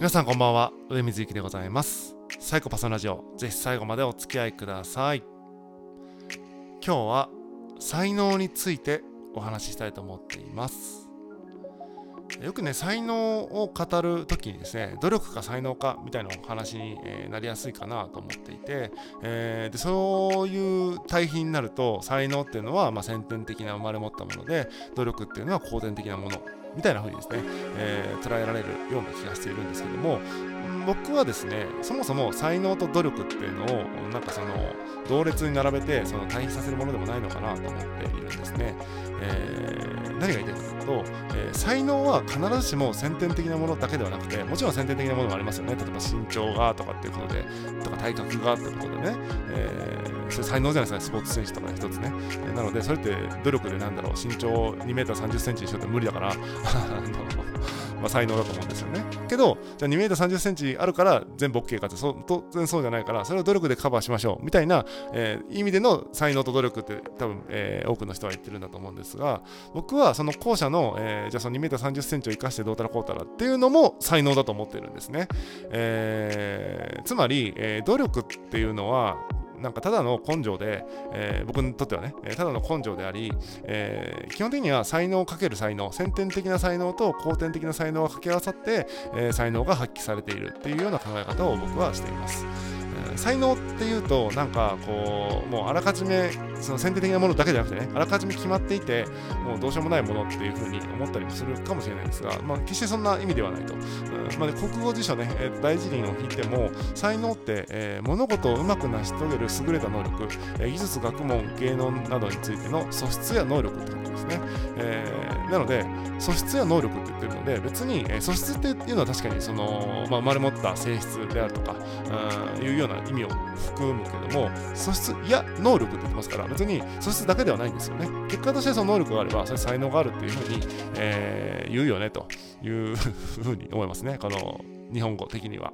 皆さんこんばんは。上水幸でございます。サイコパスラジオ。ぜひ最後までお付き合いください。今日は才能についてお話ししたいと思っています。よくね才能を語る時にですね努力か才能かみたいなお話に、なりやすいかなと思っていて、えー、でそういう対比になると才能っていうのは、まあ、先天的な生まれ持ったもので努力っていうのは後天的なものみたいな風にですね、えー、捉えられるような気がしているんですけども僕はですねそもそも才能と努力っていうのをなんかその同列に並べてその対比させるものでもないのかなと思っているんですね、えー、何が言いたいかというと、ー、才能は必ずしも先天的なものだけではなくてもちろん先天的なものもありますよね。例えば身長がとかっていうことでとか体格がってことでね、えー、それ才能じゃないですか。スポーツ選手とかね一つね、えなのでそれって努力でなんだろう。身長2 m 3 0センチにしようって無理だから。まあ、才能だと思うんですよね。けど、じゃあ2 m 3 0センチあるから全部 OK かってそ当然そうじゃないから、それを努力でカバーしましょうみたいな、えー、意味での才能と努力って多分、えー、多くの人は言ってるんだと思うんですが、僕はその後者の、えー、じゃあその2 m 3 0センチを生かしてどうたらこうたらっていうのも才能だと思ってるんですね。えー、つまり、えー、努力っていうのは、なんかただの根性で、えー、僕にとってはね、ただの根性であり、えー、基本的には才能をかける才能、先天的な才能と後天的な才能が掛け合わさって、え、才能が発揮されているっていうような考え方を僕はしています。才能っていうとなんかこうもうあらかじめその先天的なものだけじゃなくてねあらかじめ決まっていてもうどうしようもないものっていうふうに思ったりもするかもしれないですが、まあ、決してそんな意味ではないと、うんまあ、国語辞書ね、えー、大辞林を引いても才能って、えー、物事をうまく成し遂げる優れた能力、えー、技術学問芸能などについての素質や能力ってことですね、えー、なので素質や能力って言ってるので別に、えー、素質っていうのは確かにその、まあ、生まれ持った性質であるとかいうような意味を含むけども素質や能力って言ってますから別に素質だけではないんですよね結果としてその能力があればそれ才能があるっていうふうに、えー、言うよねというふうに思いますねこの日本語的には。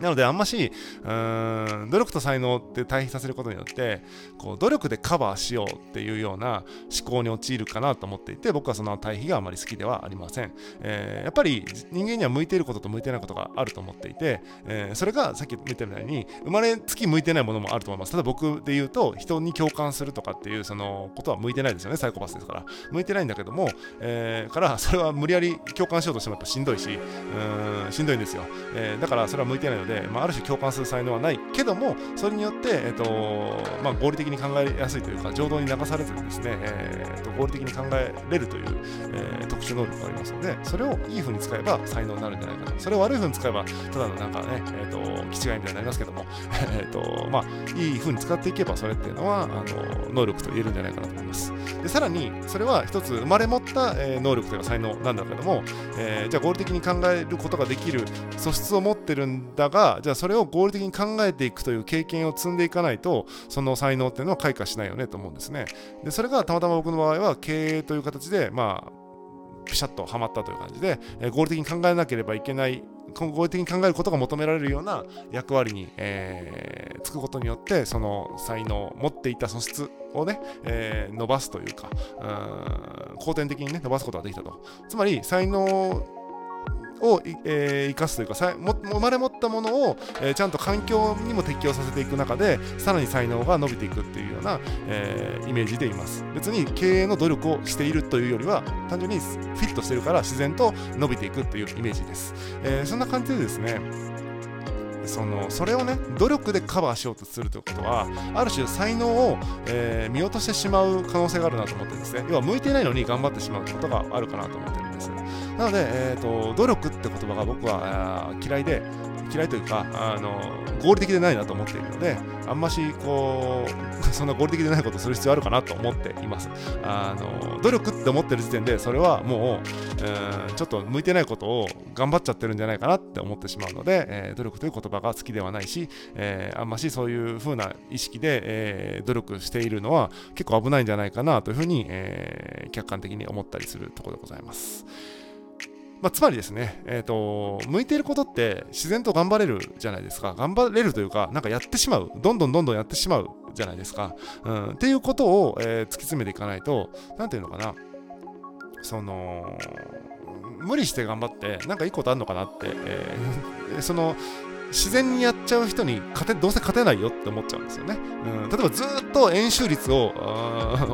なので、あんまし、うん、努力と才能って対比させることによって、こう、努力でカバーしようっていうような思考に陥るかなと思っていて、僕はその対比があまり好きではありません。えー、やっぱり人間には向いていることと向いてないことがあると思っていて、えー、それがさっき言ったみたいに、生まれつき向いてないものもあると思います。ただ僕で言うと、人に共感するとかっていう、そのことは向いてないですよね、サイコパスですから。向いてないんだけども、えー、から、それは無理やり共感しようとしてもやっぱしんどいし、うん、しんどいんですよ。えー、だからそれは向いてないので、で、まあ、ある種共感する才能はないけどもそれによって、えーとまあ、合理的に考えやすいというか情動に流されずにですね、えーと、合理的に考えれるという、えー、特殊能力がありますのでそれをいい風に使えば才能になるんじゃないかとそれを悪い風に使えばただのなんかね、えーと、気違いみたいになりますけども、えーとまあ、いい風に使っていけばそれっていうのはあの能力と言えるんじゃないかなと思います。でさらにそれは一つ生まれ持った、え、能力というか才能なんだけども、えー、じゃあ合理的に考えることができる素質を持ってるんだががじゃあそれを合理的に考えていくという経験を積んでいかないとその才能っていうのは開花しないよねと思うんですね。でそれがたまたま僕の場合は経営という形でまあピシャッとはまったという感じで、え、合理的に考えなければいけない合理的に考えることが求められるような役割に、えー、つくことによってその才能持っていた素質をね、えー、伸ばすというかうん後天的にね伸ばすことができたと。つまり才能を、えー、生かすというかさも生まれ持ったものを、えー、ちゃんと環境にも適応させていく中でさらに才能が伸びていくっていうような、えー、イメージでいます。別に経営の努力をしているというよりは単純にフィットしてるから自然と伸びていくっていうイメージです、えー、そんな感じでですねそのそれをね努力でカバーしようとするということはある種才能を、えー、見落としてしまう可能性があるなと思ってですね。要は向いてないのに頑張ってしまうということがあるかなと思ってるんです。なので、えーと、努力って言葉が僕は嫌いで嫌いというかあの合理的でないなと思っているのであんましこう そんな合理的でないことをする必要あるかなと思っていますあの努力って思ってる時点でそれはもう、えー、ちょっと向いてないことを頑張っちゃってるんじゃないかなって思ってしまうので、えー、努力という言葉が好きではないし、えー、あんましそういう風な意識で、え努力しているのは結構危ないんじゃないかなというふうに、え客観的に思ったりするところでございます。まあ、つまりですね、えーと、向いていることって自然と頑張れるじゃないですか。頑張れるというか、なんかやってしまう。どんどんどんどんやってしまうじゃないですか。うん、っていうことを、えー、突き詰めていかないと、何ていうのかな。その、無理して頑張ってなんかいいことあるのかなって、えー、その自然にやっちゃう人に勝てどうせ勝てないよって思っちゃうんですよね。うん、例えばずっと円周率を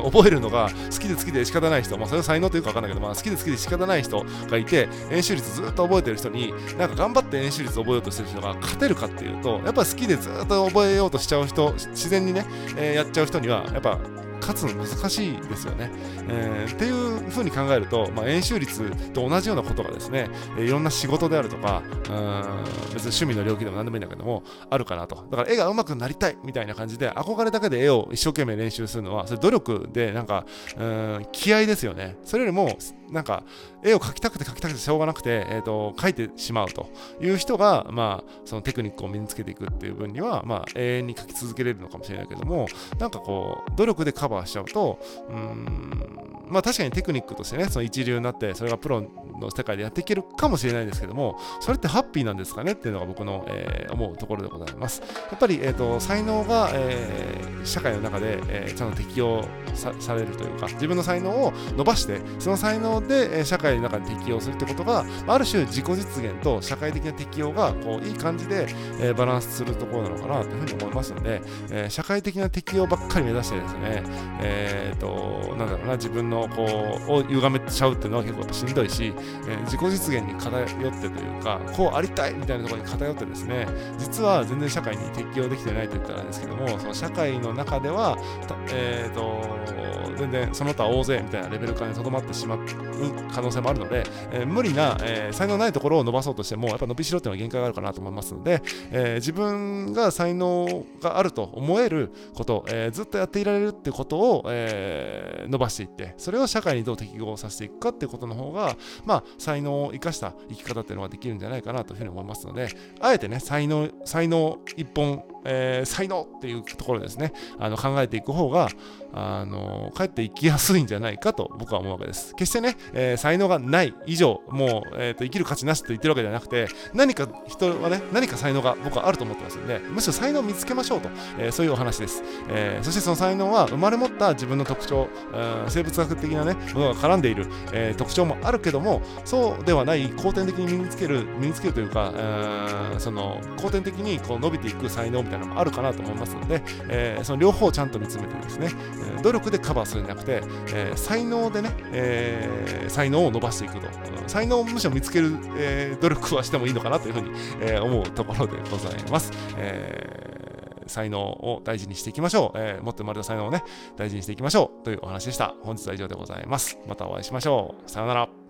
覚えるのが好きで好きで仕方ない人、まあ、それは才能というか分かんないけど、まあ、好きで好きで仕方ない人がいて円周率ずっと覚えてる人になんか頑張って円周率を覚えようとしてる人が勝てるかっていうとやっぱ好きでずっと覚えようとしちゃう人自然にね、えー、やっちゃう人にはやっぱ勝つの難しいですよね。えー、っていうふうに考えると、まあ、円周率と同じようなことがですね、いろんな仕事であるとか、うん別に趣味の領域でも何でもいいんだけども、あるかなと。だから絵が上手くなりたいみたいな感じで、憧れだけで絵を一生懸命練習するのは、それ努力で、なんか、うん気合ですよね。それよりも、なんか、絵を描きたくて描きたくてしょうがなくて、えーと、描いてしまうという人が、まあ、そのテクニックを身につけていくっていう分には、まあ、永遠に描き続けれるのかもしれないけども、なんかこう、努力でカバーしちゃうと、うん、まあ確かにテクニックとしてね、その一流になって、それがプロの世界でやっていけるかもしれないですけども、それってハッピーなんですかねっていうのが僕の、えー、思うところでございます。やっぱり、えーと、才能が、えー、社会の中で、えー、ちゃんと適用されるというか、自分の才能を伸ばして、その才能で、えー、社会の中に適用するってことが、ある種自己実現と社会的な適用がこういい感じで、え、バランスするところなのかなというふうに思いますので、え、社会的な適用ばっかり目指してですね、えーと、なんだろうな、自分のこうを歪めちゃうっていうのは結構しんどいし、え、自己実現に偏ってというか、こうありたいみたいなところに偏ってですね、実は全然社会に適用できてないと言ったらですけども、その社会の中では、えーと、全然その他大勢みたいなレベル感にとどまってしまう可能性もあるので、えー、無理な、えー、才能ないところを伸ばそうとしても、やっぱ伸びしろっていうのは限界があるかなと思いますので、えー、自分が才能があると思えること、えずっとやっていられるってことを、え伸ばしていって、それを社会にどう適合させていくかってことの方が、まあ、才能を生かした生き方っていうのができるんじゃないかなというふうに思いますので、あえてね、才能、才能一本え、才能っていうところですね、あの考えていく方が、あのかえって生きやすいんじゃないかと僕は思うわけです。決してね、えー、才能がない以上、もう、えーと、生きる価値なしと言ってるわけではなくて、何か人はね、何か才能が僕はあると思ってますので、むしろ才能を見つけましょうと、えー、そういうお話です、えー。そしてその才能は生まれ持った自分の特徴、生物学的なね、ものが絡んでいる、え特徴もあるけども、そうではない後天的に身につける、身につけるというか、その後天的にこう伸びていく才能みたいなのもあるかなと思いますので、え、その両方をちゃんと見つめてですね、努力でカバーするんじゃなくて、えー、才能でね、えー、才能を伸ばしていくと。才能をむしろ見つける、え努力はしてもいいのかなというふうに、え思うところでございます。えー才能を大事にしていきましょう。えー、持って生まれた才能をね、大事にしていきましょう。というお話でした。本日は以上でございます。またお会いしましょう。さようなら。